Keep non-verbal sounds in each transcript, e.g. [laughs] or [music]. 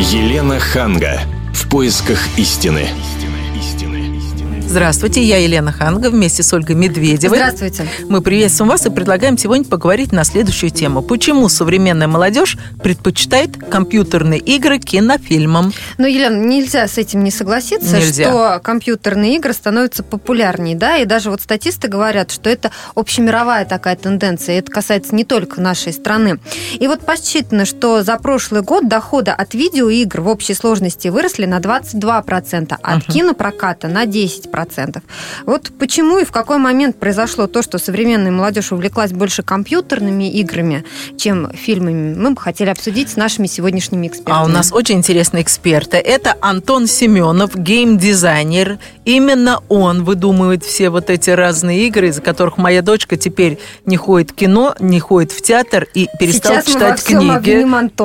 Елена Ханга. В поисках истины. Здравствуйте, я Елена Ханга вместе с Ольгой Медведевой. Здравствуйте. Мы приветствуем вас и предлагаем сегодня поговорить на следующую тему. Почему современная молодежь предпочитает компьютерные игры кинофильмам? Ну, Елена, нельзя с этим не согласиться, Нельзя. что компьютерные игры становятся популярнее, да, и даже вот статисты говорят, что это общемировая такая тенденция, и это касается не только нашей страны. И вот посчитано, что за прошлый год доходы от видеоигр в общей сложности выросли на 22%, а от кинопроката на 10%. Вот почему и в какой момент произошло то, что современная молодежь увлеклась больше компьютерными играми, чем фильмами, мы бы хотели обсудить с нашими сегодняшними экспертами. А у нас очень интересные эксперты. Это Антон Семенов, геймдизайнер. Именно он выдумывает все вот эти разные игры, из-за которых моя дочка теперь не ходит в кино, не ходит в театр и перестала Сейчас мы читать во всем книги.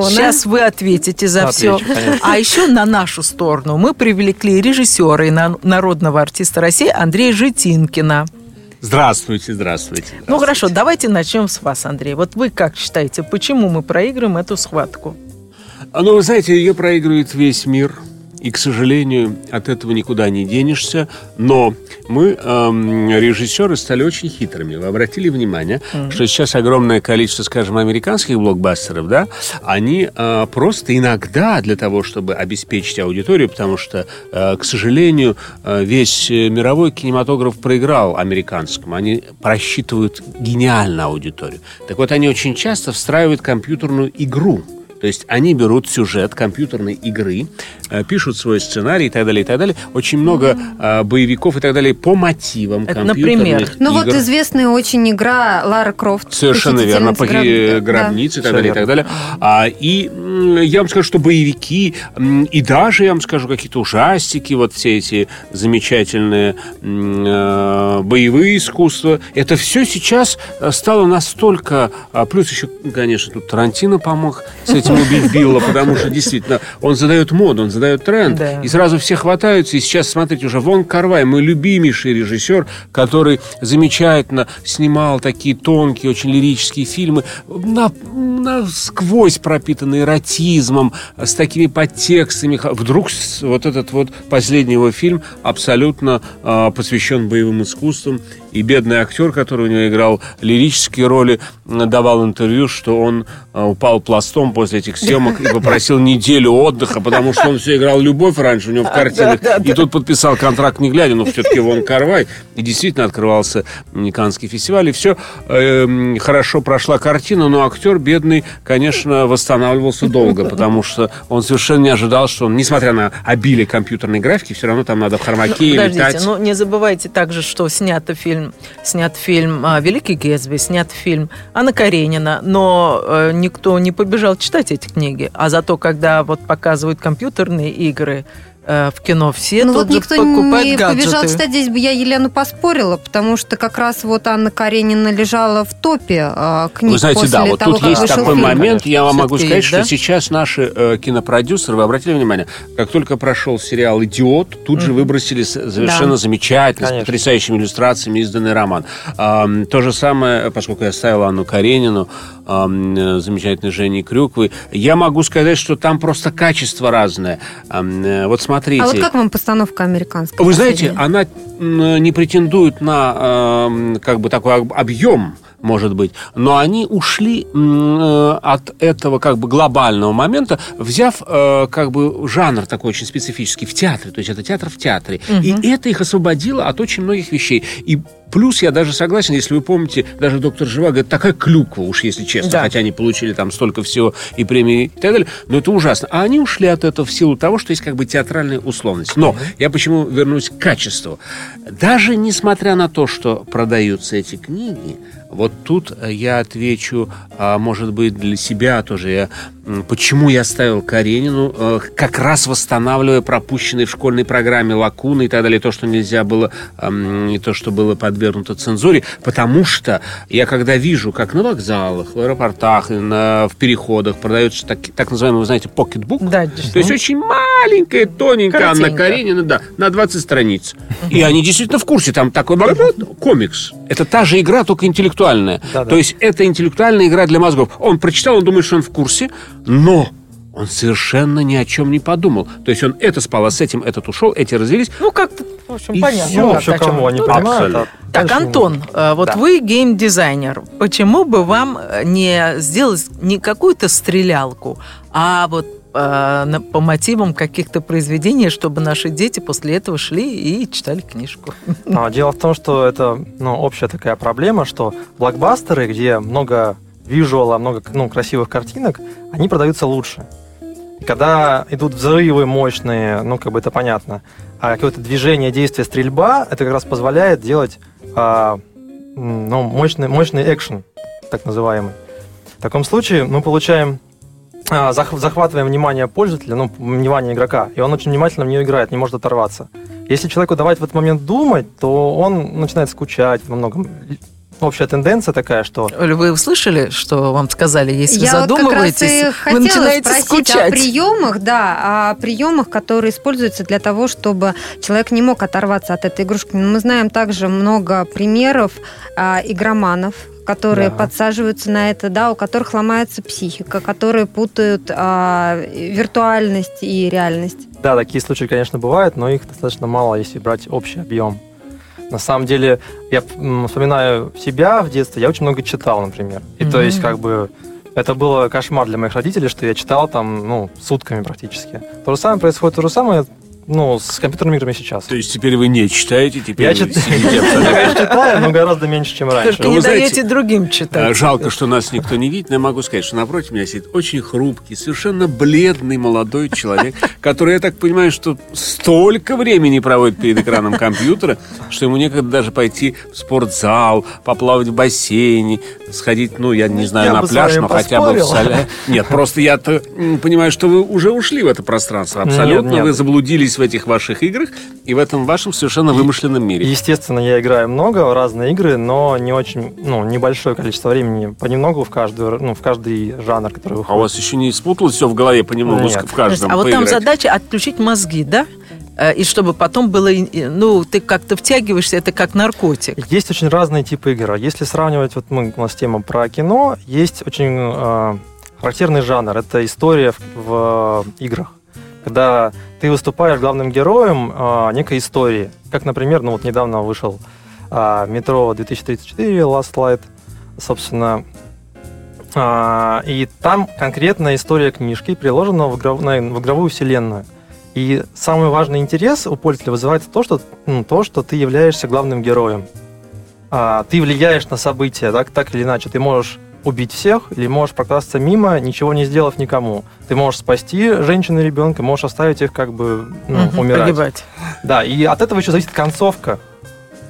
Сейчас вы ответите за все. Отвечу, конечно. А еще на нашу сторону мы привлекли режиссера и на- народного артиста России Андрея Житинкина. Здравствуйте, здравствуйте. Ну хорошо, давайте начнем с вас, Андрей. Вот вы как считаете, почему мы проигрываем эту схватку? А, Ну, вы знаете, ее проигрывает весь мир. И, к сожалению, от этого никуда не денешься. Но мы, эм, режиссеры, стали очень хитрыми. Вы обратили внимание, что сейчас огромное количество, скажем, американских блокбастеров, да, они э, просто иногда для того, чтобы обеспечить аудиторию, потому что, э, к сожалению, э, весь э, мировой кинематограф проиграл американскому. Они просчитывают гениально аудиторию. Так вот, они очень часто встраивают компьютерную игру. То есть они берут сюжет компьютерной игры, э, пишут свой сценарий и так далее, и так далее. Очень много э, боевиков и так далее по мотивам Это компьютерных например? Ну вот игр. известная очень игра Лара Крофт. Совершенно верно, поги- гроб- гробницы и так далее, и так далее. А, и я вам скажу, что боевики, и даже, я вам скажу, какие-то ужастики, вот все эти замечательные э, боевые искусства, это все сейчас э, стало настолько... а, плюс еще, конечно, тут Тарантино помог с этим убить Билла, потому что действительно он задает моду, он задает тренд, Да. и сразу все хватаются. И сейчас, смотрите, уже Вон Карвай, мой любимейший режиссер, который замечательно снимал такие тонкие, очень лирические фильмы, на, насквозь пропитанные эротизмом, с такими подтекстами. Вдруг вот этот вот последний его фильм абсолютно а, посвящен боевым искусствам. И бедный актер, который у него играл лирические роли, давал интервью, что он а, упал пластом после этих съемок и попросил неделю отдыха, потому что он все играл любовь раньше у него в картинах. И тут подписал контракт не глядя, но все-таки вон Карвай. И действительно открывался Каннский фестиваль. И все хорошо прошла картина, но актер бедный, конечно, восстанавливался долго, потому что он совершенно не ожидал, что он, несмотря на обилие компьютерной графики, все равно там надо в хромаке Подождите, летать. ну не забывайте также, что снят фильм, снят фильм а, «Великий Гетсби», снят фильм Анна Каренина, но э, никто не побежал читать эти книги. А зато, когда вот показывают компьютерные игры в кино, все Ну тут вот же никто покупают не гаджеты. побежал читать, здесь бы я Елену поспорила, потому что как раз вот Анна Каренина лежала в топе э, книг Вы знаете, после да, вот того, тут как есть такой фильм. момент, я вам могу сказать, есть, что да? сейчас наши э, кинопродюсеры, вы обратили внимание, как только прошел сериал «Идиот», тут же выбросили совершенно Да. замечательный, с потрясающими иллюстрациями изданный роман. Ам, то же самое, поскольку я ставил Анну Каренину, э, замечательной Женей Крюквой, я могу сказать, что там просто качество разное. Э, вот смотрите. А вот как вам постановка американская? Вы знаете, она не претендует на эм, как бы такой об- объем, может быть, но они ушли э, от этого как бы глобального момента, взяв э, как бы жанр такой очень специфический в театре, то есть это театр в театре, и это их освободило от очень многих вещей. И Плюс я даже согласен, если вы помните, даже доктор Живаго, это такая клюква, уж если честно, Да. хотя они получили там столько всего и премии и так далее, но это ужасно. А они ушли от этого в силу того, что есть как бы театральная условность. Но я почему вернусь к качеству. Даже несмотря на то, что продаются эти книги, вот тут я отвечу, а, может быть, для себя тоже. Я, почему я ставил Каренину, э, как раз восстанавливая пропущенные в школьной программе лакуны и так далее, то, что нельзя было, и то, что было подвергнуто цензуре, потому что я когда вижу, как на вокзалах, в аэропортах, и на, в переходах продается так, так называемый, вы знаете, покетбук, Да, то есть очень маленькая, тоненькая Анна Коротенько. Каренина, да, на 20 страниц. И они действительно в курсе, там такой комикс. Это та же игра, только интеллектуальная. Да-да. То есть это интеллектуальная игра для мозгов. Он прочитал, он думает, что он в курсе, но он совершенно ни о чем не подумал. То есть он это спал, а с этим этот ушел, эти развелись. Ну, как-то, в общем, И понятно. всё. Ну, чём. кому они Ну, понимают. Так, Антон, э, вот Да. вы геймдизайнер. Почему бы вам э, не сделать не какую-то стрелялку, а вот э, по мотивам каких-то произведений, чтобы наши дети после этого шли и читали книжку? А, Дело в том, что это ну, общая такая проблема, что блокбастеры, где много визуала, много ну, красивых картинок, они продаются лучше. И когда идут взрывы мощные, ну, как бы это понятно, а какое-то движение, действие, стрельба, это как раз позволяет делать а, ну, мощный, мощный экшен, так называемый. В таком случае мы получаем а, зах- захватываем внимание пользователя, ну, внимание игрока, и он очень внимательно в нее играет, не может оторваться. Если человеку давать в этот момент думать, то он начинает скучать во многом. Общая тенденция такая, что Оль, Вы услышали, что вам сказали, если вы Я вот как раз задумываетесь, и вы хотела начинаете спросить скучать. о приемах, да, о приемах, которые используются для того, чтобы человек не мог оторваться от этой игрушки. Мы знаем также много примеров а, игроманов, которые Да. подсаживаются на это, да, у которых ломается психика, которые путают а, виртуальность и реальность. Да, такие случаи, конечно, бывают, но их достаточно мало, если брать общий объем. На самом деле, я вспоминаю себя в детстве, я очень много читал, например. И то есть, как бы, это было кошмар для моих родителей, что я читал там, ну, сутками практически. То же самое происходит, то же самое, ну, с компьютерными играми сейчас. То есть теперь вы не читаете, теперь Я вы чит- сидите [laughs] Я, абсолютно. конечно, читаю, но гораздо меньше, чем раньше. Только Ну, не даете другим читать. А, Жалко, что нас никто не видит, но я могу сказать, что напротив меня сидит очень хрупкий, совершенно бледный молодой человек, который, я так понимаю, что столько времени проводит перед экраном компьютера, что ему некогда даже пойти в спортзал, поплавать в бассейне, сходить, ну, я не знаю, Я на пляж, но хотя бы в соля. Нет, просто я-то м, понимаю, что вы уже ушли в это пространство. Абсолютно. Вы заблудились в этих ваших играх и в этом вашем совершенно вымышленном мире. Естественно, я играю много в разные игры, но не очень, ну, небольшое количество времени, понемногу в каждую, ну, в каждый жанр, который А у выходит. вас еще не спуталось все в голове понемногу Нет. в каждом а вот там поиграть? задача отключить мозги, да? Э, И чтобы потом было, ну, ты как-то втягиваешься, это как наркотик. Есть очень разные типы игр. Если сравнивать, вот мы, у нас тема про кино, есть очень э, характерный жанр. Это история в, в играх. Когда ты выступаешь главным героем э, некой истории. Как, например, ну вот недавно вышел э, «Метро 2034» Last Light, собственно. А, и там конкретная история книжки приложена в, игров- на- в игровую вселенную. И самый важный интерес у пользователя вызывает то, что, ну, то, что ты являешься главным героем. А, ты влияешь на события, так, так или иначе. Ты можешь убить всех или можешь прокрасться мимо, ничего не сделав никому. Ты можешь спасти женщину и ребенка, можешь оставить их как бы ну, Мгм, умирать. погибать. Да, и от этого еще зависит концовка.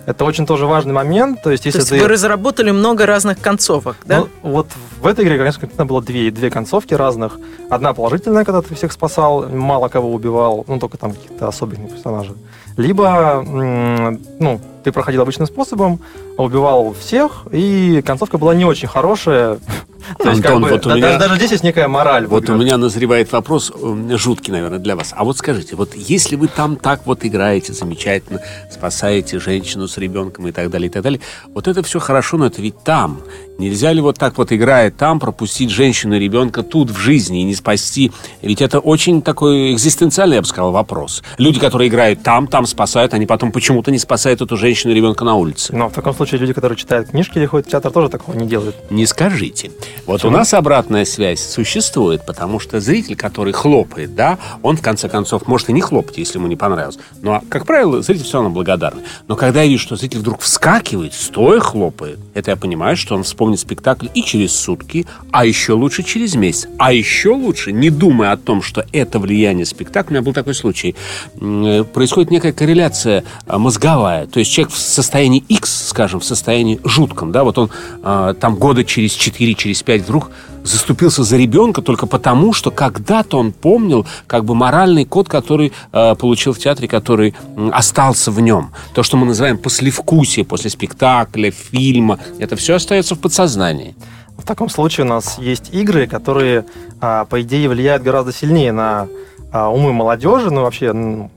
Это очень тоже важный момент. То есть, То если есть ты... вы разработали много разных концовок, да? Ну, вот в этой игре, конечно, конкретно было две, две концовки разных. Одна положительная, когда ты всех спасал, мало кого убивал, ну, только там каких-то особенных персонажей. Либо, ну, ты проходил обычным способом, убивал всех, и концовка была не очень хорошая. [laughs] То есть, как Антон, бы, вот да- меня- даже, даже здесь есть некая мораль. Вот у меня назревает вопрос, э, жуткий, наверное, для вас. А вот скажите, вот если вы там так вот играете замечательно, спасаете женщину с ребенком и так далее, и так далее, вот это все хорошо, но это ведь там. Нельзя ли вот так вот, играя там, пропустить женщину и ребенка тут в жизни и не спасти? Ведь это очень такой экзистенциальный, я бы сказал, вопрос. Люди, которые играют там, там спасают, они потом почему-то не спасают эту женщину и ребенка на улице. Но в таком случае люди, которые читают книжки или ходят в театр, тоже такого не делают. Не скажите. Вот Почему? у нас обратная связь существует, потому что зритель, который хлопает, да, он в конце концов может и не хлопать, если ему не понравилось. Но, как правило, зритель все равно благодарный. Но когда я вижу, что зритель вдруг вскакивает, стоя хлопает, это я понимаю, что он вспомнит спектакль и через сутки, а еще лучше через месяц. А еще лучше, не думая о том, что это влияние спектакля, у меня был такой случай, э, происходит некая корреляция а, мозговая. То есть человек в состоянии X, скажем, в состоянии жутком, да, вот он а, там года через 4, через 5 вдруг заступился за ребенка только потому, что когда-то он помнил как бы моральный код, который э, получил в театре, который м, остался в нем. То, что мы называем послевкусие после спектакля, фильма, это все остается в подсознании. В таком случае у нас есть игры, которые, а, по идее, влияют гораздо сильнее на а, умы молодежи, ну вообще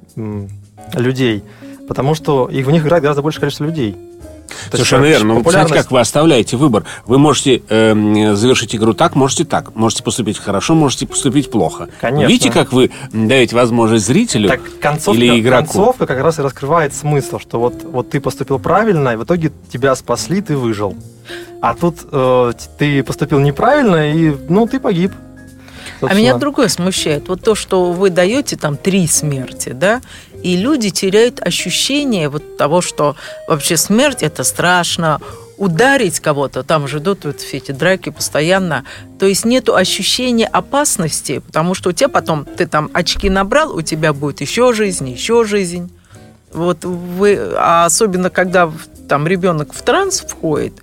людей, потому что их в них играет гораздо большее количество людей. Совершенно верно. Но популярность... знаете, как вы оставляете выбор. Вы можете э, завершить игру так, можете так. Можете поступить хорошо, можете поступить плохо. Конечно. Видите, как вы даете возможность зрителю так, концовка, или игроку? Концовка как раз и раскрывает смысл, что вот, вот ты поступил правильно, и в итоге тебя спасли, ты выжил. А тут э, ты поступил неправильно, и ну ты погиб. Собственно. А меня другое смущает. Вот то, что вы даете там три смерти, да, и люди теряют ощущение вот того, что вообще смерть это страшно, ударить кого-то, там же идут вот все эти драки постоянно, то есть нету ощущения опасности, потому что у тебя потом, ты там очки набрал, у тебя будет еще жизнь, еще жизнь. Вот вы, а особенно когда там ребенок в транс входит,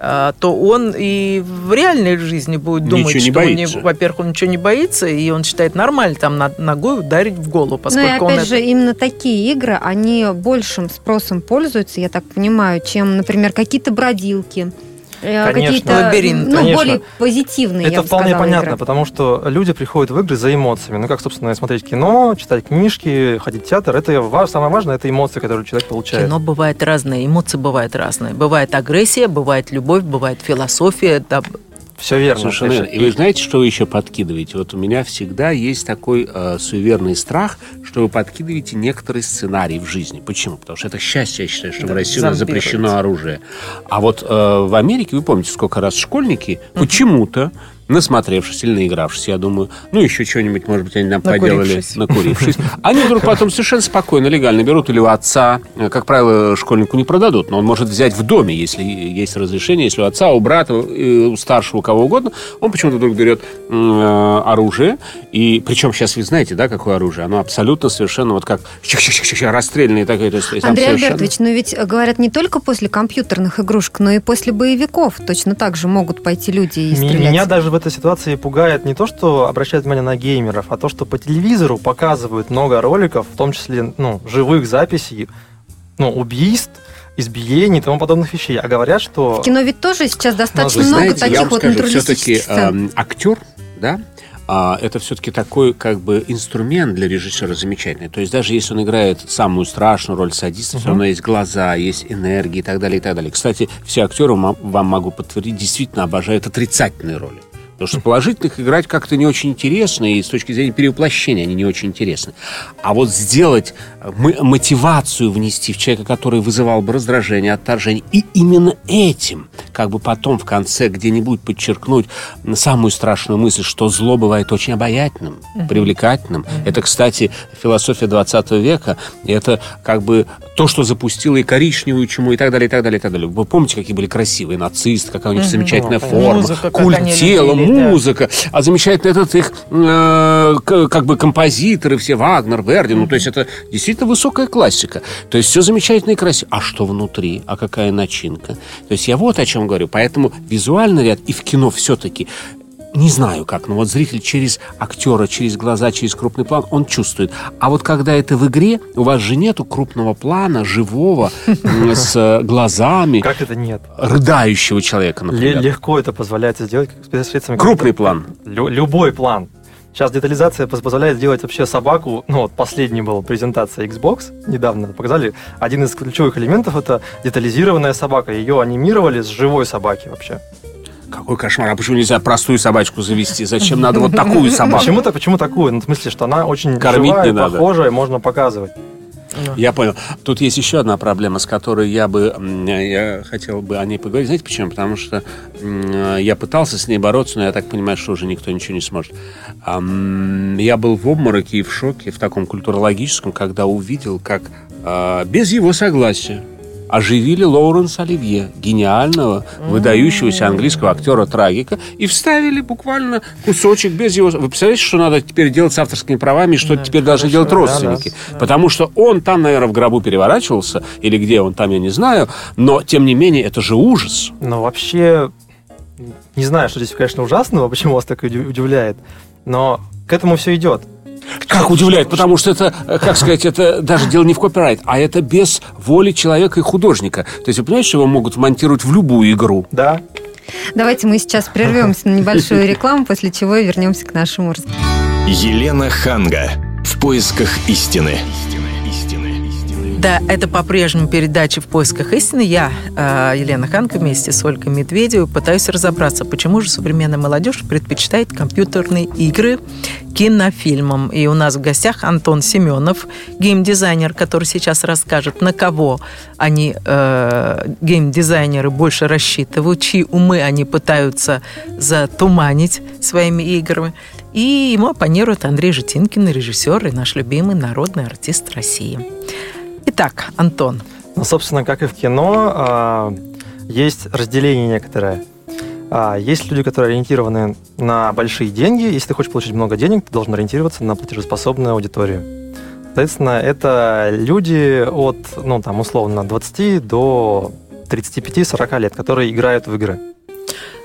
то он и в реальной жизни будет думать, ничего что, не не, во-первых, он ничего не боится, и он считает нормально там ногой ударить в голову, поскольку Ну и опять он же, это... именно такие игры, они большим спросом пользуются, я так понимаю, чем, например, какие-то бродилки какие-то лабиринт, ну, конечно. более позитивные, Это я бы вполне сказала, понятно, игры. потому что люди приходят в игры за эмоциями. Ну, как, собственно, смотреть кино, читать книжки, ходить в театр. Это ва- самое важное, это эмоции, которые человек получает. Кино бывает разное, эмоции бывают разные. Бывает агрессия, бывает любовь, бывает философия. Да. Все верно. Совершенно верно. И вы знаете, что вы еще подкидываете? Вот у меня всегда есть такой э, суеверный страх, что вы подкидываете некоторый сценарий в жизни. Почему? Потому что это счастье, я считаю, что в Да, России у нас зомбируете. запрещено оружие. А вот э, в Америке, вы помните, сколько раз школьники почему-то насмотревшись или наигравшись, я думаю, ну, еще что-нибудь, может быть, они нам поделали, Накурившись. накурившись. [laughs] Они вдруг потом совершенно спокойно, легально берут или у отца, э, как правило, школьнику не продадут, но он может взять в доме, если есть разрешение, если у отца, у брата, э, у старшего, у кого угодно, он почему-то вдруг берет э, оружие, и причем сейчас вы знаете, да, какое оружие? Оно абсолютно совершенно вот как чик-чик-чик-чик, расстрельное такое. То есть, Андрей совершенно- Альбертович, но ведь говорят не только после компьютерных игрушек, но и после боевиков точно так же могут пойти люди и стрелять. Меня даже в этой ситуации пугает не то, что обращают внимание на геймеров, а то, что по телевизору показывают много роликов, в том числе ну, живых записей, ну, убийств, избиений и тому подобных вещей. А говорят, что... В кино ведь тоже сейчас достаточно Вы много знаете, таких я вам вот скажу, все-таки сцен. актер, да, а, это все-таки такой как бы инструмент для режиссера замечательный. То есть даже если он играет самую страшную роль садиста, все равно есть глаза, есть энергия и так далее, и так далее. Кстати, все актеры, вам могу подтвердить, действительно обожают отрицательные роли. Потому что положительных играть как-то не очень интересно, и с точки зрения перевоплощения они не очень интересны. А вот сделать э, мотивацию внести в человека, который вызывал бы раздражение, отторжение, и именно этим, как бы потом в конце где-нибудь подчеркнуть самую страшную мысль, что зло бывает очень обаятельным, привлекательным. Это, кстати, философия 20 века, это как бы то, что запустило и коричневую чуму, и так далее, и так далее, и так далее. Вы помните, какие были красивые нацисты, какая у них замечательная форма, Музыка, культ тела. Музыка, а замечательно этот их э, как бы композиторы все, Вагнер, Верди, ну, то есть это действительно высокая классика. То есть все замечательно и красиво. А что внутри? А какая начинка? То есть я вот о чем говорю. Поэтому визуальный ряд и в кино все-таки не знаю как, но вот зритель через актера, через глаза, через крупный план, он чувствует. А вот когда это в игре, у вас же нету крупного плана, живого, м, [laughs] с э, глазами, Как это нет? рыдающего человека, например. легко это позволяется сделать спецсредствами. Крупный план. Лю- любой план. Сейчас детализация поз- позволяет сделать вообще собаку. Ну, вот последний был презентация Xbox. Недавно показали. Один из ключевых элементов это детализированная собака. Ее анимировали с живой собаки вообще. Какой кошмар. А почему нельзя простую собачку завести? Зачем надо вот такую собаку? Почему-то, почему такую? Ну, в смысле, что она очень Кормить живая, не надо. похожая, можно показывать. Я понял. Тут есть еще одна проблема, с которой я бы я хотел бы о ней поговорить. Знаете почему? Потому что я пытался с ней бороться, но я так понимаю, что уже никто ничего не сможет. Я был в обмороке и в шоке, в таком культурологическом, когда увидел, как а, без его согласия оживили Лоуренса Оливье, гениального, выдающегося английского актера-трагика, и вставили буквально кусочек без его... Вы представляете, что надо теперь делать с авторскими правами, что Да, теперь должны делать Да, да. родственники? Потому что он там, наверное, в гробу переворачивался, или где он там, я не знаю, но, тем не менее, это же ужас. Но вообще, не знаю, что здесь, конечно, ужасного, [laughs] почему вас так удив- удивляет, но к этому все идет. Как удивляет, потому что это, э, как сказать, это даже дело не в копирайт, а это без воли человека и художника. То есть вы понимаете, что его могут вмонтировать в любую игру? Да, Давайте мы сейчас прервемся на небольшую [laughs] рекламу, после чего вернемся к нашему разговору. Елена Ханга. В поисках истины. Да, это по-прежнему передача «В поисках истины». Я, э, Елена Ханка, вместе с Ольгой Медведевой пытаюсь разобраться, почему же современная молодежь предпочитает компьютерные игры кинофильмам. И у нас в гостях Антон Семенов, геймдизайнер, который сейчас расскажет, на кого они, э, геймдизайнеры, больше рассчитывают, чьи умы они пытаются затуманить своими играми. И ему оппонирует Андрей Житинкин, режиссер и наш любимый народный артист России. Итак, Антон. Ну, собственно, как и в кино, а, есть разделение некоторое. А, есть люди, которые ориентированы на большие деньги. Если ты хочешь получить много денег, ты должен ориентироваться на платежеспособную аудиторию. Соответственно, это люди от, ну, там, условно, 20 до 35-40 лет, которые играют в игры.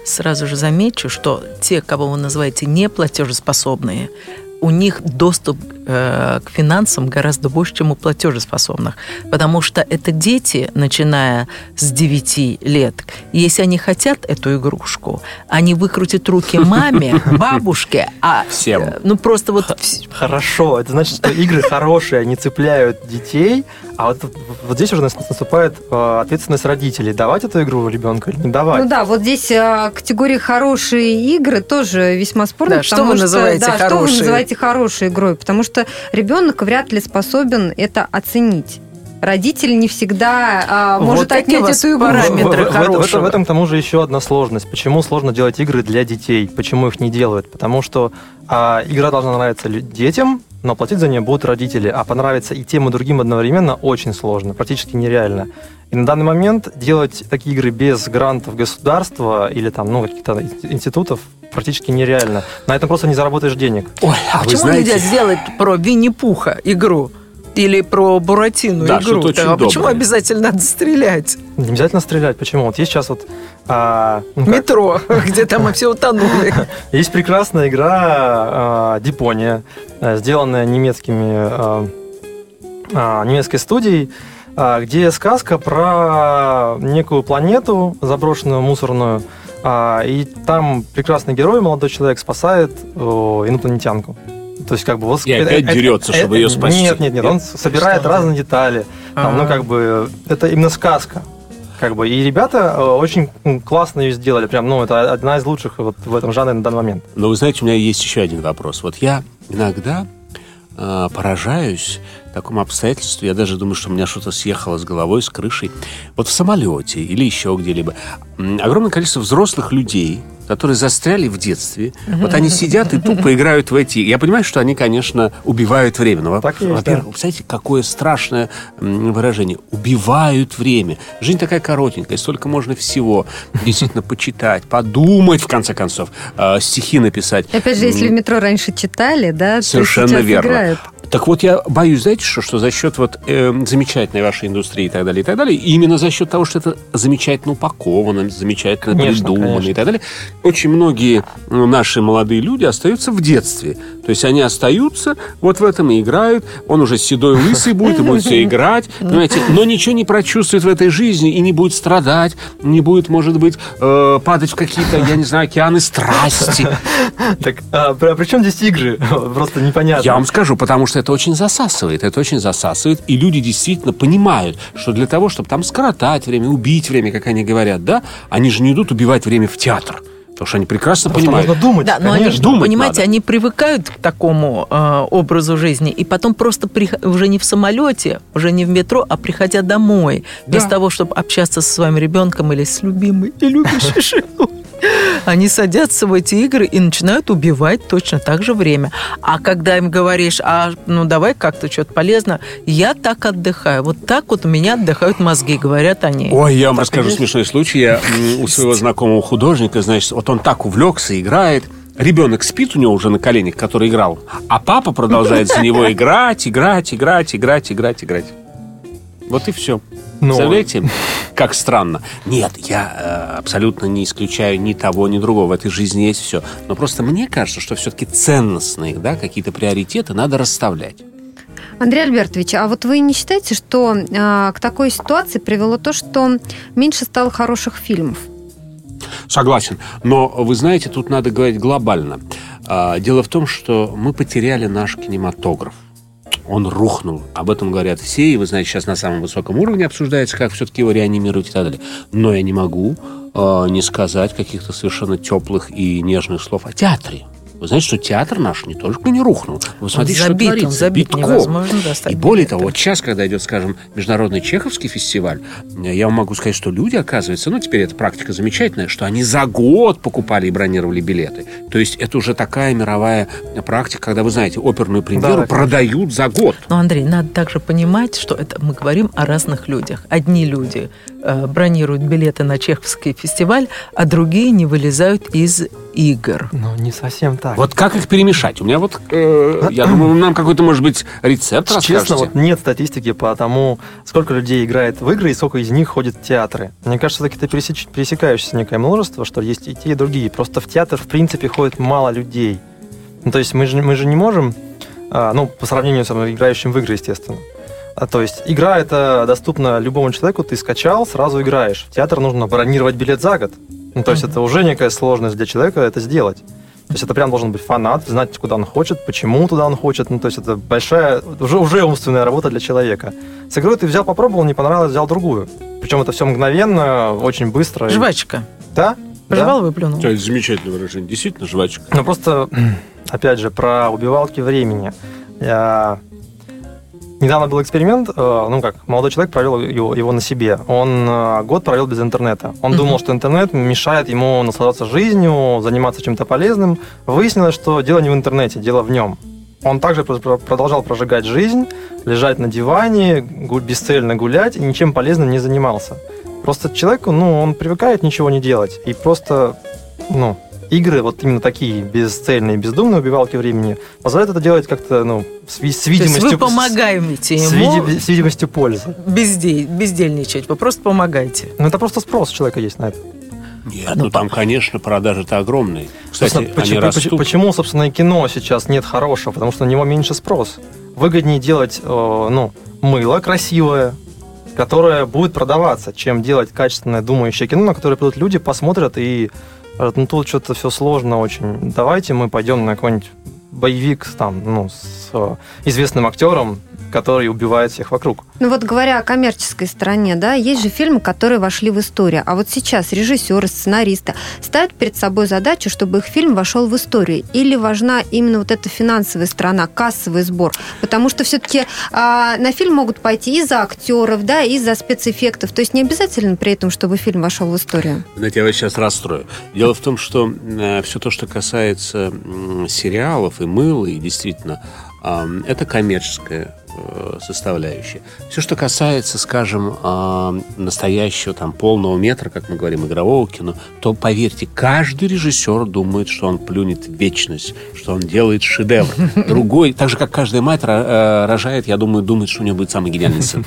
Сразу же замечу, что те, кого вы называете неплатежеспособные, у них доступ э, к финансам гораздо больше, чем у платежеспособных. Потому что это дети, начиная с 9 лет. И если они хотят эту игрушку, они выкрутят руки маме, [laughs] бабушке, а... Всем. Э, ну, просто вот... Хорошо, это значит, что игры хорошие, они цепляют детей, а вот, вот здесь уже наступает э, ответственность родителей. Давать эту игру ребенку или не давать? Ну да, вот здесь категория хорошие игры тоже весьма спорная. Да, что вы что, называете да, Что вы хорошие? называете хорошей игрой? Потому что ребенок вряд ли способен это оценить. Родитель не всегда а, Вот может у отнять эту игру. параметры В- в- в, этом- хорошего. в этом к тому же еще одна сложность. Почему сложно делать игры для детей? Почему их не делают? Потому что а, игра должна нравиться детям, но платить за нее будут родители. А понравиться и тем, и другим одновременно очень сложно, практически нереально. И на данный момент делать такие игры без грантов государства или там, ну, каких-то ин- институтов практически нереально. На этом просто не заработаешь денег. Ой, а вы Почему знаете... нельзя сделать про Винни-Пуха игру? Или про Буратино Да, игру? очень а почему обязательно надо стрелять? Не обязательно стрелять. Почему? Вот есть сейчас вот... а, ну, как- Метро, [laughs] где там мы все утонули. [laughs] Есть прекрасная игра Дипония, э, сделанная немецкими, э, э, немецкой студией, э, где сказка про некую планету, заброшенную, мусорную, и там прекрасный герой, молодой человек, спасает инопланетянку. То есть как бы вот И опять дерется, чтобы ее спасти. Нет, нет, нет, он собирает Что? разные детали. Там, ну А. как бы это именно сказка. Как бы, и ребята э, очень классно ее сделали. Прям, ну, это одна из лучших вот в этом жанре на данный момент. Но вы знаете, у меня есть еще один вопрос. Вот я иногда э, поражаюсь такому обстоятельству. Я даже думаю, что у меня что-то съехало с головой, с крышей. Вот в самолете или еще где-либо. Огромное количество взрослых людей, которые застряли в детстве. Вот они сидят и тупо играют в эти... Я понимаю, что они, конечно, убивают время. Но, во-первых, да. представляете, какое страшное выражение. Убивают время. Жизнь такая коротенькая, столько можно всего действительно почитать, подумать, в конце концов, э, стихи написать. Опять же, если в метро раньше читали, да, то Совершенно сейчас верно. играют. Так вот, я боюсь, знаете, что, что за счет вот э, замечательной вашей индустрии и так далее, и так далее, именно за счет того, что это замечательно упаковано, замечательно Конечно, придумано конечно. и так далее, очень многие э, наши молодые люди остаются в детстве. То есть они остаются вот в этом и играют. Он уже седой лысый будет и будет все играть, понимаете, но ничего не прочувствует в этой жизни и не будет страдать, не будет, может быть, э, падать в какие-то, я не знаю, океаны страсти. Так, а, при, при чем здесь игры? [laughs] Просто непонятно. Я вам скажу, потому что это очень засасывает, это очень засасывает, и люди действительно понимают, что для того, чтобы там скоротать время, убить время, как они говорят, да, они же не идут убивать время в театр, потому что они прекрасно Просто понимают. нужно думать, Да, но они, конечно. думать понимаете, надо. они привыкают к такому э, образу жизни, и потом просто прих- уже не в самолете, уже не в метро, а приходя домой, без Да. того, чтобы общаться со своим ребенком или с любимой и любящей [laughs] женой. Они садятся в эти игры и начинают убивать точно так же время. А когда им говоришь, а ну давай как-то что-то полезно, я так отдыхаю. Вот так вот у меня отдыхают мозги, говорят они. Ой, я вам расскажу смешной случай. Я у своего знакомого художника, значит, вот он так увлекся, играет. Ребенок спит у него уже на коленях, который играл, а папа продолжает за него [laughs] играть, играть, играть, играть, играть, играть. Вот и все. Ну, Представляете, [laughs] как странно. Нет, я э, абсолютно не исключаю ни того, ни другого. В этой жизни есть все. Но просто мне кажется, что все-таки ценностные, да, какие-то приоритеты надо расставлять. Андрей Альбертович, а вот вы не считаете, что а, к такой ситуации привело то, что меньше стало хороших фильмов? Согласен. Но вы знаете, тут надо говорить глобально. А, Дело в том, что мы потеряли наш кинематограф. Он рухнул. Об этом говорят все, и вы знаете, сейчас на самом высоком уровне обсуждается, как все-таки его реанимировать и так далее. Но я не могу э, не сказать каких-то совершенно теплых и нежных слов о театре. Вы знаете, что театр наш не только не рухнул. Вы смотрите, он забит, что творится. Он забит, битком. невозможно достать И более билеты. того, вот сейчас, когда идет, скажем, международный чеховский фестиваль, я вам могу сказать, что люди, оказывается, ну, теперь эта практика замечательная, что они за год покупали и бронировали билеты. То есть это уже такая мировая практика, когда, вы знаете, оперную премьеру Да, продают за год. Но, Андрей, надо также понимать, что это мы говорим о разных людях. Одни люди бронируют билеты на чеховский фестиваль, а другие не вылезают из игр. Ну, не совсем так. Вот как их перемешать? У меня вот, э, я [clears throat] думаю, нам какой-то, может быть, рецепт Честно, расскажете. вот нет статистики по тому, сколько людей играет в игры и сколько из них ходит в театры. Мне кажется, все-таки это пересеч- пересекающееся некое множество, что есть и те, и другие. Просто в театр, в принципе, ходит мало людей. Ну, то есть мы же, мы же не можем, а, ну, по сравнению с играющим в игры, естественно. А, то есть игра это доступна любому человеку, ты скачал, сразу играешь. В театр нужно бронировать билет за год. Ну, то есть это уже некая сложность для человека это сделать. То есть это прям должен быть фанат, знать, куда он хочет, почему туда он хочет. Ну, то есть это большая, уже, уже умственная работа для человека. С игрой ты взял, попробовал, не понравилось, взял другую. Причем это все мгновенно, очень быстро. И- Жвачка. Да? Пожевал, выплюнул. Это замечательное выражение. Действительно, жвачка. Ну, просто, [clears throat] опять же, про убивалки времени. Я... Недавно был эксперимент, э, ну как, молодой человек провел его, его на себе. Он э, год провел без интернета. Он Мгм. думал, что интернет мешает ему наслаждаться жизнью, заниматься чем-то полезным. Выяснилось, что дело не в интернете, дело в нем. Он также про- про- продолжал прожигать жизнь, лежать на диване, бесцельно гулять и ничем полезным не занимался. Просто человеку, ну, он привыкает ничего не делать. И просто, ну, игры, вот именно такие бесцельные, бездумные убивалки времени, позволяют это делать как-то, ну, с, с То есть видимостью... вы помогаете с, ему види- с видимостью пользы. безде- бездельничать. Вы просто помогаете. Ну, это просто спрос у человека есть на это. Нет, ну там, конечно, продажи-то огромные. Кстати, Собственно, они почему, растут. почему, почему, собственно, и кино сейчас нет хорошего? Потому что на него меньше спрос. Выгоднее делать, э, ну, мыло красивое, которое будет продаваться, чем делать качественное думающее кино, на которое придут люди, посмотрят и ну, тут что-то все сложно очень. Давайте мы пойдем на какой-нибудь боевик там, ну, с э, известным актером, который убивает всех вокруг. Ну вот говоря о коммерческой стороне, да, есть же фильмы, которые вошли в историю. А вот сейчас режиссеры, сценаристы ставят перед собой задачу, чтобы их фильм вошел в историю. Или важна именно вот эта финансовая сторона, кассовый сбор. Потому что все-таки на фильм могут пойти из-за актеров, да, из-за спецэффектов. То есть не обязательно при этом, чтобы фильм вошел в историю. Знаете, я вас сейчас расстрою. Дело в том, что все то, что касается м, сериалов и мыла, и действительно, а, это коммерческая э, составляющая. Все, что касается, скажем, а, настоящего там полного метра, как мы говорим, игрового кино, то, поверьте, каждый режиссер думает, что он плюнет в вечность, что он делает шедевр. [laughs] Другой, так же, как каждая мать э, рожает, я думаю, думает, что у нее будет самый гениальный сын.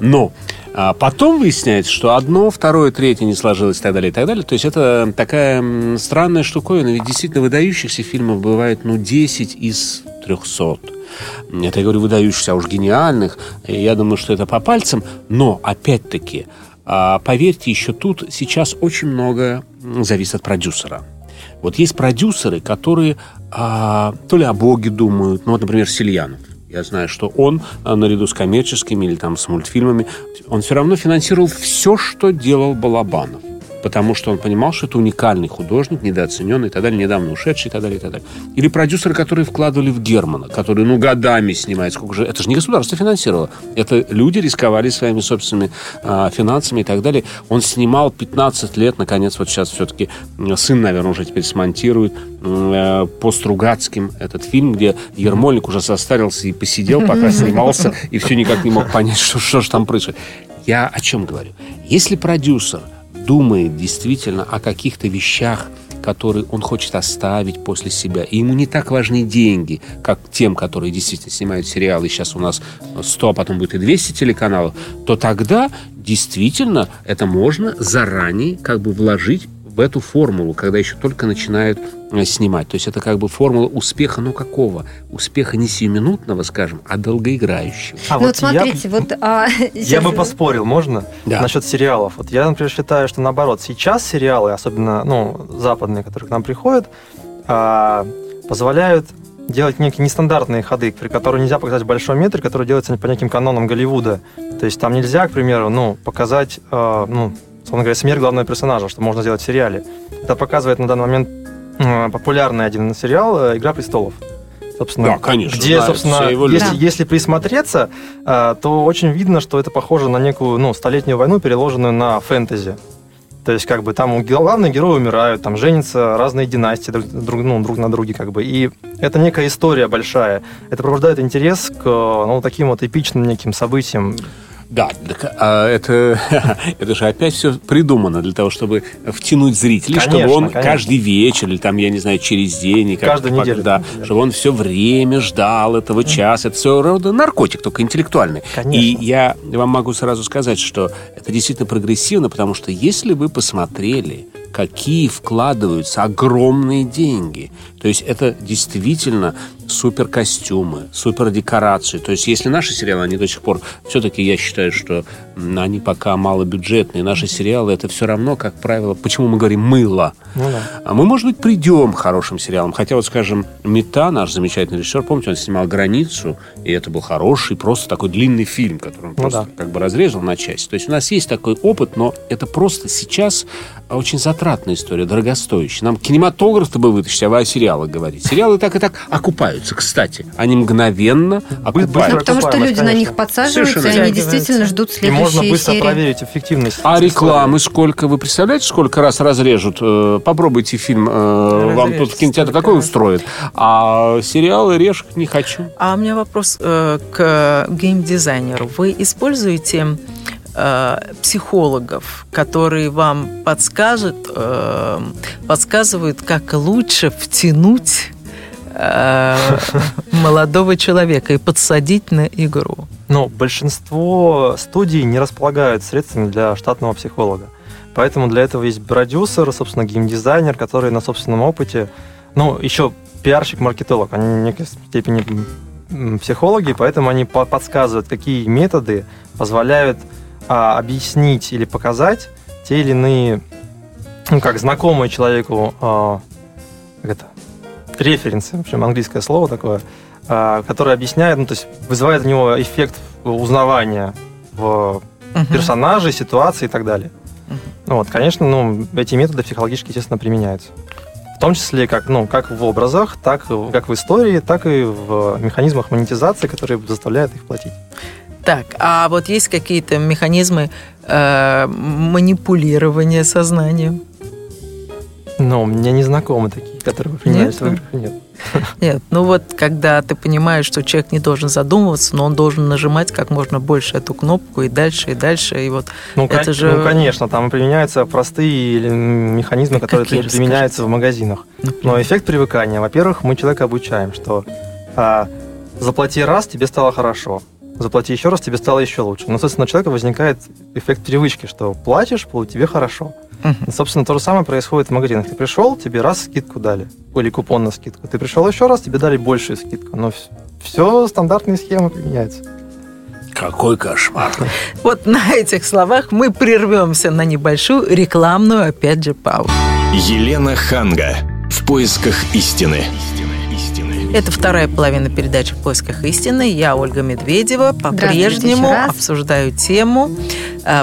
Но а потом выясняется, что одно, второе, третье не сложилось и так далее, и так далее. То есть это такая странная штуковина. Ведь действительно выдающихся фильмов бывает, ну, 10 из 300. Это я говорю выдающихся, а уж гениальных. Я думаю, что это по пальцам. Но, опять-таки, а, поверьте, еще тут сейчас очень много м, зависит от продюсера. Вот есть продюсеры, которые а, то ли о Боге думают, ну вот, например, Сильянов. Я знаю, что он, а, наряду с коммерческими или там с мультфильмами, он все равно финансировал все, что делал Балабанов. Потому что он понимал, что это уникальный художник, недооцененный и так далее, недавно ушедший и так далее, и так далее. Или продюсеры, которые вкладывали в Германа, которые, ну, годами снимают. Сколько же... Это же не государство финансировало. Это люди рисковали своими собственными а, финансами и так далее. Он снимал 15 лет, наконец, вот сейчас все-таки сын, наверное, уже теперь смонтирует э, по Стругацким этот фильм, где Ермольник уже состарился и посидел, пока [laughs] снимался, и все никак не мог понять, что, что же там происходит. Я о чем говорю? Если продюсер думает действительно о каких-то вещах, которые он хочет оставить после себя. И ему не так важны деньги, как тем, которые действительно снимают сериалы. Сейчас у нас 100, а потом будет и 200 телеканалов. То тогда действительно это можно заранее как бы вложить в эту формулу, когда еще только начинают э, снимать. То есть это как бы формула успеха, ну какого? Успеха не сиюминутного, скажем, а долгоиграющего. А ну вот я- смотрите, вот... а, [laughs] [laughs] Я бы поспорил, можно? Да. Насчет сериалов. Вот я, например, считаю, что наоборот, сейчас сериалы, особенно ну, западные, которые к нам приходят, а, позволяют делать некие нестандартные ходы, при которые нельзя показать в большом метре, которые делаются по неким канонам Голливуда. То есть там нельзя, к примеру, ну, показать, э, ну, условно говоря, смерть главного персонажа, что можно сделать в сериале. Это показывает на данный момент э, популярный один сериал э, «Игра престолов». Собственно, Да, конечно, Где, знают, собственно, его если, любят. если присмотреться, э, то очень видно, что это похоже на некую, ну, столетнюю войну, переложенную на фэнтези. То есть, как бы там главные герои умирают, там женятся разные династии друг, друг- ну, друг на друге, как бы. И это некая история большая. Это пробуждает интерес к ну, таким вот эпичным неким событиям. Да, так, а это, [laughs] это же опять все придумано для того, чтобы втянуть зрителей, чтобы Конечно, он конечно. каждый вечер или там, я не знаю, через день, и как- Каждую неделю. Да, чтобы он все время ждал этого часа. Это все рода наркотик, только интеллектуальный. Конечно. И я вам могу сразу сказать, что это действительно прогрессивно, потому что если вы посмотрели, какие вкладываются огромные деньги, то есть это действительно супер костюмы, супер декорации. То есть если наши сериалы, они до сих пор, все-таки я считаю, что они пока малобюджетные. Наши сериалы это все равно, как правило, почему мы говорим мыло. Ну да. А мы, может быть, придем к хорошим сериалам. Хотя вот, скажем, Мета, наш замечательный режиссер, помните, он снимал «Границу», и это был хороший, просто такой длинный фильм, который он Ну просто да. как бы разрезал на части. То есть у нас есть такой опыт, но это просто сейчас очень затратная история, дорогостоящая. Нам кинематограф-то бы вытащить, а вы о сериалах говорите. Сериалы так и так окупаются, кстати. Они мгновенно Ну, окупаются. потому что люди на них подсаживаются, и Совершенно они верно. действительно ждут И можно следующие быстро серии. проверить эффективность. А рекламы сколько? Вы представляете, сколько раз разрежут? Э, Попробуйте фильм, э, вам тут в кинотеатр раз. устроит. А сериалы режь не хочу. А у меня вопрос э, к геймдизайнеру. Вы используете э, психологов, которые вам подскажут, э, подсказывают, как лучше втянуть э, молодого человека и подсадить на игру? Но большинство студий не располагают средствами для штатного психолога. Поэтому для этого есть продюсер, собственно, геймдизайнер, который на собственном опыте, ну, еще пиарщик, маркетолог, они в некой степени психологи, поэтому они по- подсказывают, какие методы позволяют а, объяснить или показать те или иные, ну, как знакомые человеку, а, как это, референсы, в общем, английское слово такое, а, которое объясняет, ну, то есть вызывает у него эффект узнавания в Мгм. персонажей, ситуации и так далее. Ну, вот, конечно, ну, эти методы психологически, естественно, применяются. В том числе как, ну, как в образах, так как в истории, так и в механизмах монетизации, которые заставляют их платить. Так, а вот есть какие-то механизмы э, манипулирования сознанием? Но мне не знакомы такие, которые применяются в Нет? играх. Нет. [laughs] Нет, ну вот когда ты понимаешь, что человек не должен задумываться, но он должен нажимать как можно больше эту кнопку и дальше, и дальше, и вот Ну, Это кон- же- ну, конечно, там применяются простые механизмы, которые Какие, при- применяются в магазинах. например, Но эффект привыкания, во-первых, мы человека обучаем, что а, заплати раз, тебе стало хорошо. Заплати еще раз, тебе стало еще лучше. Но, собственно, у человека возникает эффект привычки, что платишь, тебе хорошо. И, собственно, то же самое происходит в магазинах. Ты пришел, тебе раз скидку дали, или купон на скидку. Ты пришел еще раз, тебе дали большую скидку. Но все стандартные схемы применяются. Какой кошмар. Вот на этих словах мы прервемся на небольшую рекламную, опять же, паузу. Елена Ханга. В поисках истины. Это вторая половина передачи «В поисках истины». Я, Ольга Медведева, по-прежнему обсуждаю тему,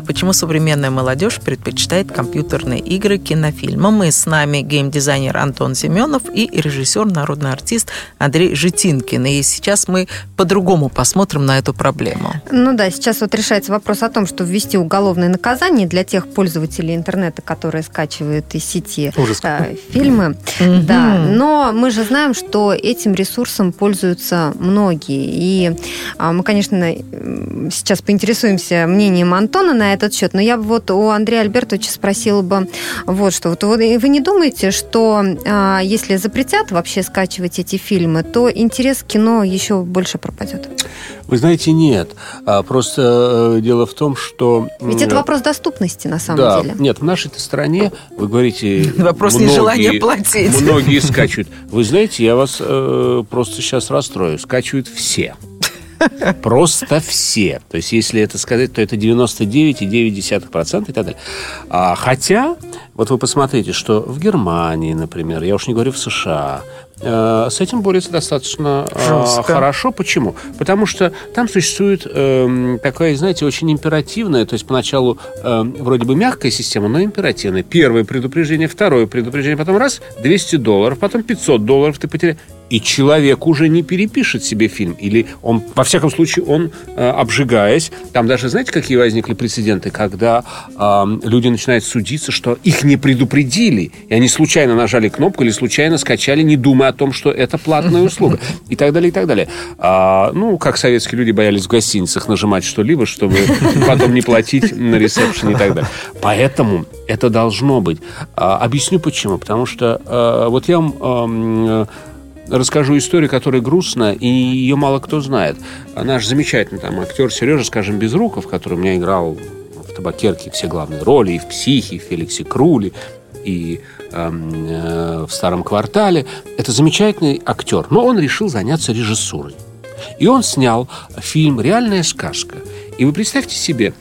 почему современная молодежь предпочитает компьютерные игры кинофильмам. И с нами геймдизайнер Антон Семенов и режиссер, народный артист Андрей Житинкин. И сейчас мы по-другому посмотрим на эту проблему. Ну да, сейчас вот решается вопрос о том, что ввести уголовное наказание для тех пользователей интернета, которые скачивают из сети Ужас. э, фильмы. Да, но мы же знаем, что этим ресурсом пользуются многие. И а, мы, конечно, сейчас поинтересуемся мнением Антона на этот счет, но я бы вот у Андрея Альбертовича спросила бы вот что. Вот вы не думаете, что а, если запретят вообще скачивать эти фильмы, то интерес к кино еще больше пропадет? Вы знаете, нет. А, Просто э, дело в том, что... Ведь это вопрос доступности на самом да, деле. нет, в нашей стране, вы говорите... [laughs] Вопрос многие- нежелания платить. Многие скачивают. Вы знаете, я вас э, просто сейчас расстрою. Скачивают все. Просто все. То есть, если это сказать, то это 99,9% и так далее. А, хотя, вот вы посмотрите, что в Германии, например, я уж не говорю в США, э, с этим борется достаточно э, Жестко. хорошо. Почему? Потому что там существует э, такая, знаете, очень императивная, то есть поначалу э, вроде бы мягкая система, но императивная. Первое предупреждение, второе предупреждение, потом раз, 200 долларов, потом 500 долларов ты потерял. И человек уже не перепишет себе фильм. Или он, во всяком случае, он, э, обжигаясь, там даже, знаете, какие возникли прецеденты, когда э, люди начинают судиться, что их не предупредили, и они случайно нажали кнопку или случайно скачали, не думая о том, что это платная услуга. И так далее, и так далее. А, ну, как советские люди боялись в гостиницах нажимать что-либо, чтобы потом не платить на ресепшене и так далее. Поэтому это должно быть. А, объясню почему. Потому что э, вот я вам эм, расскажу историю, которая грустная, и ее мало кто знает. Наш замечательный там актер Сережа, скажем, Безруков, который у меня играл в «Табакерке» все главные роли, и в «Психе», и в «Феликсе Круле», и эм, э, в «Старом квартале». Это замечательный актер, но он решил заняться режиссурой. И он снял фильм «Реальная сказка». И вы представьте себе,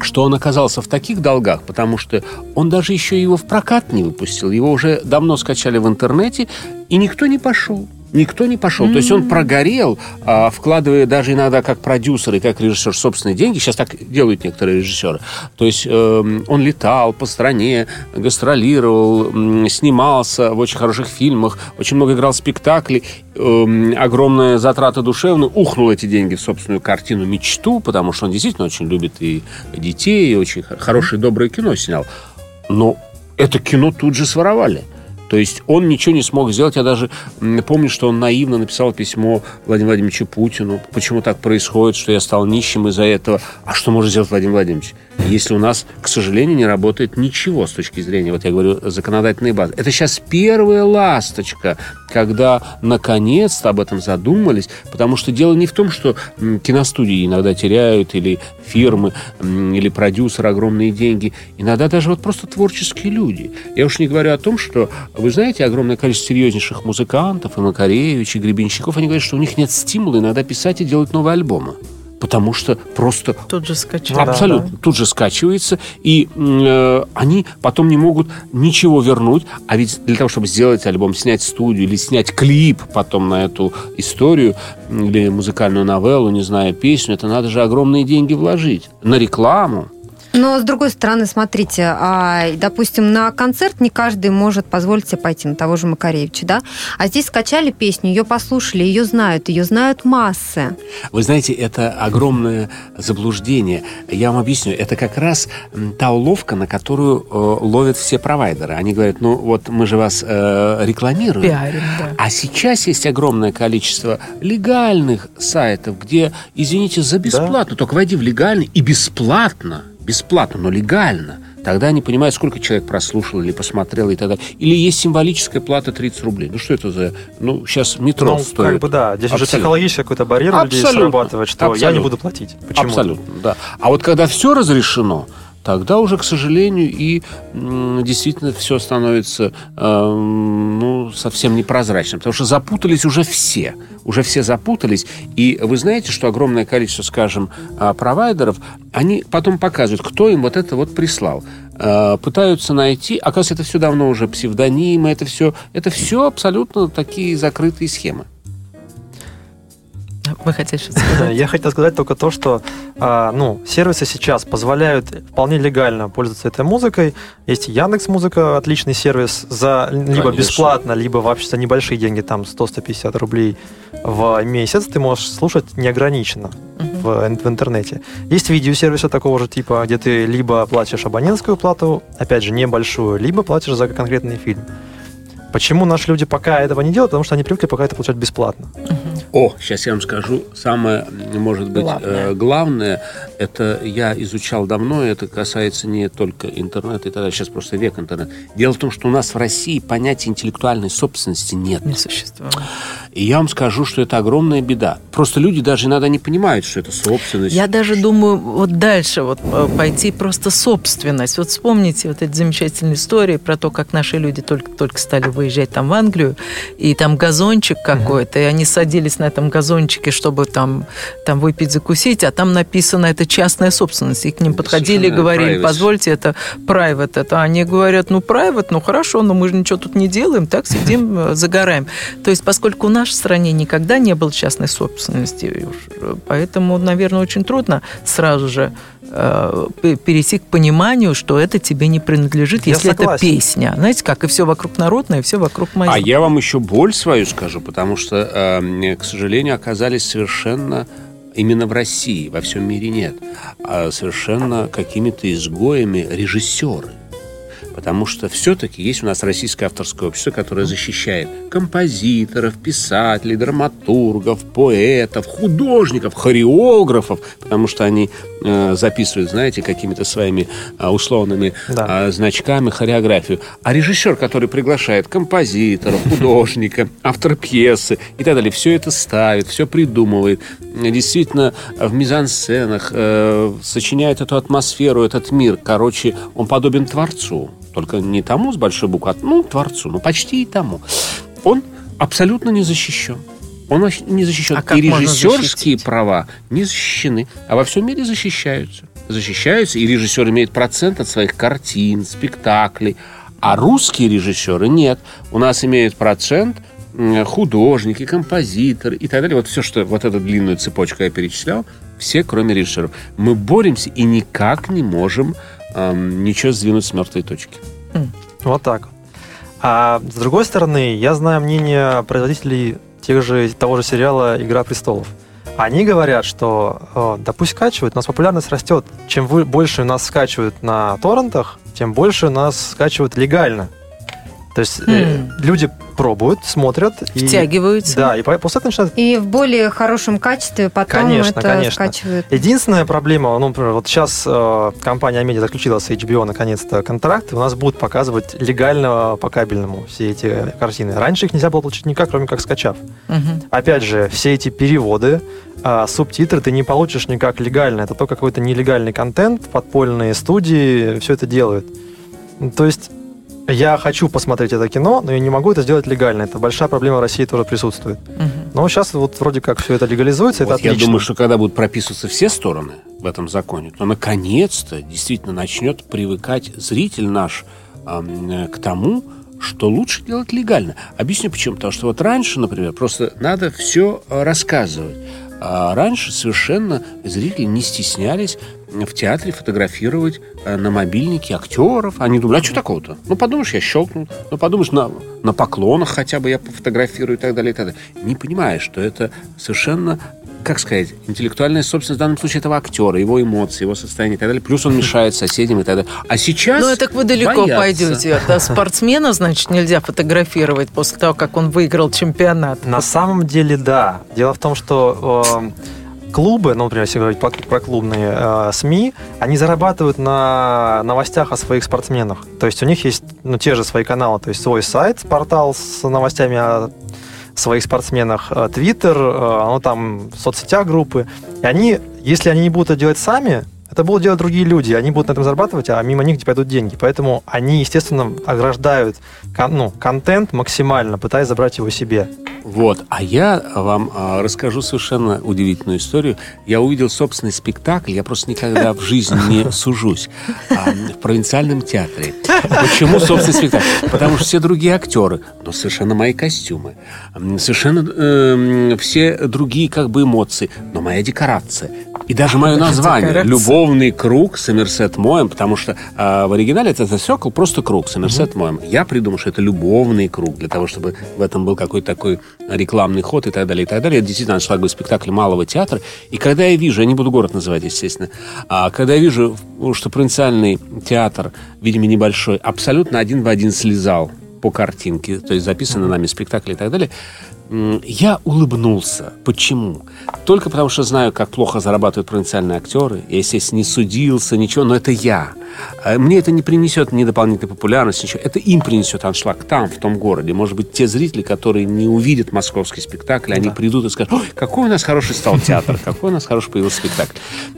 что он оказался в таких долгах, потому что он даже еще его в прокат не выпустил. Его уже давно скачали в интернете, и никто не пошел. Никто не пошел. То есть он прогорел, а, вкладывая даже иногда как продюсер и как режиссер собственные деньги. Сейчас так делают некоторые режиссеры. То есть эм, он летал по стране, гастролировал, снимался в очень хороших фильмах, очень много играл спектаклей. Эм, огромная затрата душевная. Ухнул эти деньги в собственную картину «Мечту», потому что он действительно очень любит и детей, и очень хорошее, доброе кино снял. Но это кино тут же своровали. То есть он ничего не смог сделать. Я даже помню, что он наивно написал письмо Владимиру Владимировичу Путину. Почему так происходит, что я стал нищим из-за этого? А что может сделать Владимир Владимирович? Если у нас, к сожалению, не работает ничего с точки зрения, вот я говорю, законодательной базы. Это сейчас первая ласточка, когда наконец-то об этом задумались, потому что дело не в том, что киностудии иногда теряют, или фирмы, или продюсеры огромные деньги. Иногда даже вот просто творческие люди. Я уж не говорю о том, что, вы знаете, огромное количество серьезнейших музыкантов, и Макаревич, и Гребенщиков, они говорят, что у них нет стимула иногда писать и делать новые альбомы. Потому что просто Тут же скачали. Ну да, Абсолютно. Тут же скачивается, и э, они потом не могут ничего вернуть. А ведь для того, чтобы сделать альбом, снять студию или снять клип потом на эту историю или музыкальную новеллу, не знаю, песню, это надо же огромные деньги вложить. На рекламу. Но, с другой стороны, смотрите, а, допустим, на концерт не каждый может позволить себе пойти, на того же Макаревича, да? А здесь скачали песню, ее послушали, ее знают, ее знают массы. Вы знаете, это огромное заблуждение. Я вам объясню. Это как раз та уловка, на которую э, ловят все провайдеры. Они говорят, ну вот мы же вас э, рекламируем. Пиарим, да. А сейчас есть огромное количество легальных сайтов, где, извините, за бесплатно, только войди в легальный и бесплатно, бесплатно, но легально. Тогда они понимают, сколько человек прослушал или посмотрел и так далее. Или есть символическая плата 30 рублей. Ну что это за... Ну, сейчас метро Ну, стоит. как бы да, здесь уже Абсолютно. психологический какой-то барьер у людей Абсолютно. срабатывает, что я не Абсолютно. буду платить. Почему? Абсолютно, да. А вот когда все разрешено, тогда уже, к сожалению, и действительно все становится эм, ну, совсем непрозрачным. Потому что запутались уже все. Уже все запутались. И вы знаете, что огромное количество, скажем, а, провайдеров, они потом показывают, кто им вот это вот прислал. Э, Пытаются найти, оказывается, это все давно уже псевдонимы, это все, это все абсолютно такие закрытые схемы. Вы хотели сказать? [laughs] Я хотел сказать только то, что а, ну, сервисы сейчас позволяют вполне легально пользоваться этой музыкой. Есть Яндекс Музыка, отличный сервис за либо Конечно. бесплатно, либо вообще за небольшие деньги, там 100-150 рублей в месяц. Ты можешь слушать неограниченно в, в интернете. Есть видеосервисы такого же типа, где ты либо платишь абонентскую плату, опять же, небольшую, либо платишь за конкретный фильм. Почему наши люди пока этого не делают? Потому что они привыкли пока это получать бесплатно. О, сейчас я вам скажу, самое, может быть, Главное. главное, главное это я изучал давно, это касается не только интернета и далее, сейчас просто век интернет. Дело в том, что у нас в России понятия интеллектуальной собственности нет. Не существует. И я вам скажу, что это огромная беда. Просто люди даже иногда не понимают, что это собственность. Я даже думаю, вот дальше вот э, пойти просто собственность. Вот вспомните вот эти замечательные истории про то, как наши люди только-только стали выезжать там в Англию, и там газончик какой-то, и они садились на этом газончике, чтобы там, там выпить, закусить, а там написано, это частная собственность. И к ним подходили и говорили, private. позвольте, это private. Это они говорят, ну, private, ну, хорошо, но мы же ничего тут не делаем, так сидим, э, загораем. То есть, поскольку в нашей стране никогда не было частной собственности, э, поэтому, наверное, очень трудно сразу же перейти к пониманию, что это тебе не принадлежит, Я если это согласен. песня. Знаете, как и все вокруг народное, и все вокруг моего. А я вам еще боль свою скажу, потому что, э, к сожалению, оказались совершенно именно в России, во всем мире нет, а совершенно какими-то изгоями режиссеры. Потому что все-таки есть у нас российское авторское общество, которое защищает композиторов, писателей, драматургов, поэтов, художников, хореографов, потому что они э, записывают, знаете, какими-то своими э, условными Да. э, значками хореографию. А режиссер, который приглашает композитора, художника, автора пьесы и так далее, все это ставит, все придумывает, действительно в мизансценах э, сочиняет эту атмосферу, этот мир. Короче, он подобен творцу. Только не тому с большой буквы, а, ну, творцу, ну, почти и тому. Он абсолютно не защищен. Он не защищен. А и режиссерские права не защищены, а во всем мире защищаются. Защищаются, и режиссер имеет процент от своих картин, спектаклей. А русские режиссеры нет. У нас имеют процент художники, композиторы и так далее. Вот все, что вот эту длинную цепочку я перечислял, все, кроме режиссеров. Мы боремся и никак не можем ничего сдвинуть с мертвой точки. Вот так. А с другой стороны, я знаю мнение производителей тех же, того же сериала «Игра престолов». Они говорят, что э, да пусть скачивают, у нас популярность растет. Чем больше у нас скачивают на торрентах, тем больше у нас скачивают легально. То есть э, Хм. люди пробуют, смотрят. и- Втягиваются. Да, и по- после этого начинают И в более хорошем качестве потом Конечно, это конечно. скачивают. Единственная проблема, ну, например, вот сейчас э, компания Амедиа заключила с HBO наконец-то контракт, и у нас будут показывать легально по кабельному все эти картины. Раньше их нельзя было получить никак, кроме как скачав. Мгм. Опять же, все эти переводы, а, субтитры ты не получишь никак легально. Это только какой-то нелегальный контент, подпольные студии все это делают. То есть я хочу посмотреть это кино, но я не могу это сделать легально. Это большая проблема в России тоже присутствует. Мгм. Но сейчас вот вроде как все это легализуется, Вот это я отлично. думаю, что когда будут прописываться все стороны в этом законе, то наконец-то действительно начнет привыкать зритель наш э, к тому, что лучше делать легально. Объясню почему. Потому что вот раньше, например, просто надо все рассказывать. А раньше совершенно зрители не стеснялись в театре фотографировать э, на мобильнике актеров. Они думали, а что такого-то? Ну, подумаешь, я щелкнул. Ну, подумаешь, на, на поклонах хотя бы я пофотографирую и так далее, и так далее. Не понимаешь, что это совершенно как сказать, интеллектуальная собственность в данном случае этого актера, его эмоции, его состояние и так далее. Плюс он мешает соседям и так далее. А сейчас Ну, так вы далеко боятся. пойдете. Да, спортсмена, значит, нельзя фотографировать после того, как он выиграл чемпионат. На самом деле, да. Дело в том, что э, клубы, ну, например, если говорить про клубные э, СМИ, они зарабатывают на новостях о своих спортсменах. То есть у них есть ну, те же свои каналы, то есть свой сайт, портал с новостями о своих спортсменах, э, Твиттер, э, ну, там, соцсетях группы. И они, если они не будут это делать сами, это будут делать другие люди, они будут на этом зарабатывать, а мимо них пойдут деньги. Поэтому они, естественно, ограждают кон- ну, контент максимально, пытаясь забрать его себе. Вот. А я вам а, расскажу совершенно удивительную историю. Я увидел собственный спектакль. Я просто никогда в жизни не сужусь. а, в провинциальном театре. Почему собственный спектакль? Потому что все другие актеры, но совершенно мои костюмы. Совершенно эм, все другие как бы эмоции, но моя декорация. И даже мое название. «Любовный круг» Сомерсет Моем, потому что а, в оригинале это «Circle» просто круг, Сомерсет Моем. Я придумал, что это любовный круг, для того, чтобы в этом был какой-то такой рекламный ход и так далее, и так далее. Это действительно шлаговый спектакль малого театра. И когда я вижу, я не буду город называть, естественно, а когда я вижу, что провинциальный театр, видимо, небольшой, абсолютно один в один слезал по картинке, то есть записаны нами спектакли и так далее, я улыбнулся. Почему? Только потому, что знаю, как плохо зарабатывают провинциальные актеры. Я, естественно, не судился, ничего, но это я. А Мне это не принесет ни дополнительной популярности, ничего. Это им принесет аншлаг там, в том городе. Может быть, те зрители, которые не увидят московский спектакль, они придут и скажут, «Ой, какой у нас хороший стал театр, какой у нас хороший появился спектакль.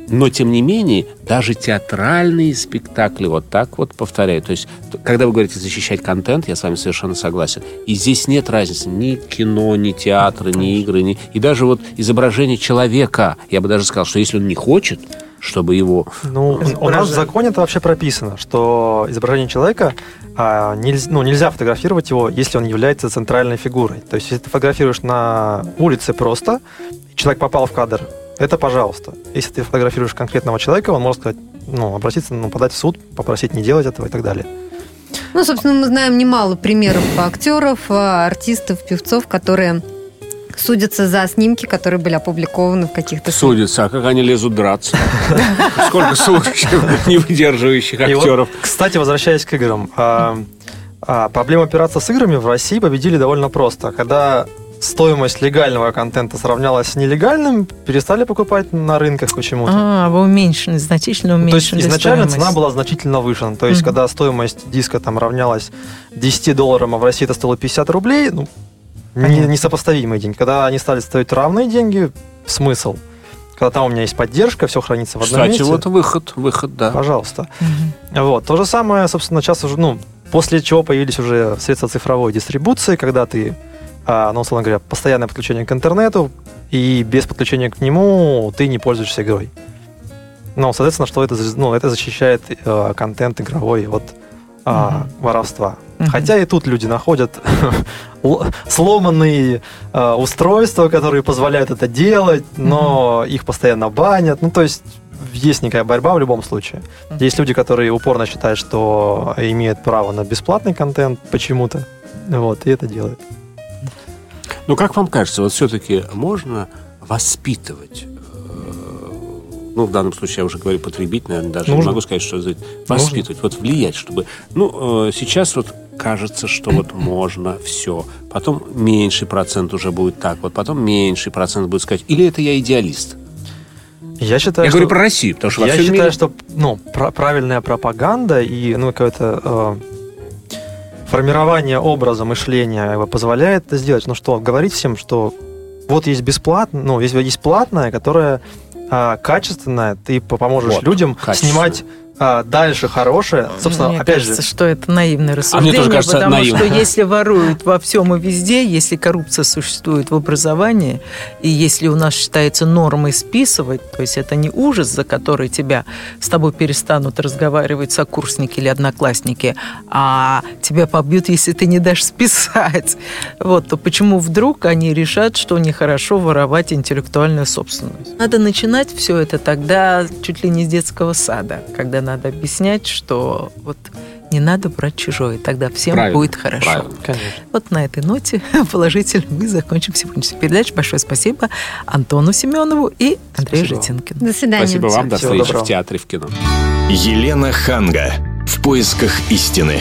Но, тем не менее, даже театральные спектакли вот так вот повторяют. То есть, когда вы говорите защищать контент, я с вами совершенно согласен. И здесь нет разницы ни кино, ни театра, ни игры, ни... и даже вот изображение человека. Я бы даже сказал, что если он не хочет, чтобы его Ну, у нас в законе это вообще прописано, что изображение человека а, нельзя, ну, нельзя фотографировать его, если он является центральной фигурой. То есть, если ты фотографируешь на улице просто, человек попал в кадр, это пожалуйста. Если ты фотографируешь конкретного человека, он может сказать, ну, обратиться, ну, подать в суд, попросить не делать этого и так далее. Ну, собственно, мы знаем немало примеров актеров, а, артистов, певцов, которые судятся за снимки, которые были опубликованы в каких-то... Судятся, а как они лезут драться. [laughs] Сколько судчих, [laughs] не выдерживающих актеров. кстати, возвращаясь к играм. а, а, проблема операции с играми в России победили довольно просто. Когда стоимость легального контента сравнялась с нелегальным, перестали покупать на рынках почему-то. А, вы уменьшены, значительно Ну, То есть уменьшили изначально стоимость. цена была значительно выше. Ну, То есть, Мгм. когда стоимость диска там равнялась 10 долларам, а в России это стоило 50 рублей, ну, не- несопоставимые деньги. Когда они стали стоить равные деньги, смысл. Когда там у меня есть поддержка, все хранится в одном Кстати, месте. вот выход, выход, да. Пожалуйста. Мгм. Вот. То же самое, собственно, сейчас уже, ну, после чего появились уже средства цифровой дистрибуции, когда ты, а, ну, условно говоря, постоянное подключение к интернету, и без подключения к нему ты не пользуешься игрой. Ну, соответственно, что это, ну, это защищает э, контент игровой от а, воровства. Мгм. Хотя и тут люди находят [laughs] сломанные э, устройства, которые позволяют это делать, но их постоянно банят. Ну, то есть есть некая борьба в любом случае. Мгм. Есть люди, которые упорно считают, что имеют право на бесплатный контент почему-то. Вот, и это делают. Ну, как вам кажется, вот все-таки можно воспитывать, э, ну, в данном случае я уже говорю потребить, наверное, даже не Нужно. могу сказать, что воспитывать, вот влиять, чтобы, ну, э, сейчас вот кажется, что вот можно все, потом меньший процент уже будет так, вот потом меньший процент будет сказать, или это я идеалист? Я считаю, я что... говорю про Россию, потому что во Я всем считаю, мире... что ну, пра- правильная пропаганда и ну, какое-то э, формирование образа мышления позволяет это сделать. Ну что, говорить всем, что вот есть бесплатно, ну, есть, есть платное, которое а, качественное, ты по- поможешь Вот, людям снимать а, дальше хорошее. Собственно, Мне опять кажется, же, что это наивное рассуждение, тоже кажется, потому наивно. что если воруют во всем и везде, если коррупция существует в образовании, и если у нас считается нормой списывать, то есть это не ужас, за который тебя с тобой перестанут разговаривать сокурсники или одноклассники, а тебя побьют, если ты не дашь списать. Вот, то почему вдруг они решат, что нехорошо воровать интеллектуальную собственность? Надо начинать все это тогда чуть ли не с детского сада, когда надо объяснять, что вот не надо брать чужое, тогда всем Правильно, будет хорошо. правильно. конечно. Вот на этой ноте [laughs] положительно мы закончим сегодняшнюю передачу. Большое спасибо Антону Семенову и Андрею Спасибо. Житинкину. До свидания. Спасибо вам, до Всего встречи доброго. в театре, в кино. Елена Ханга. В поисках истины.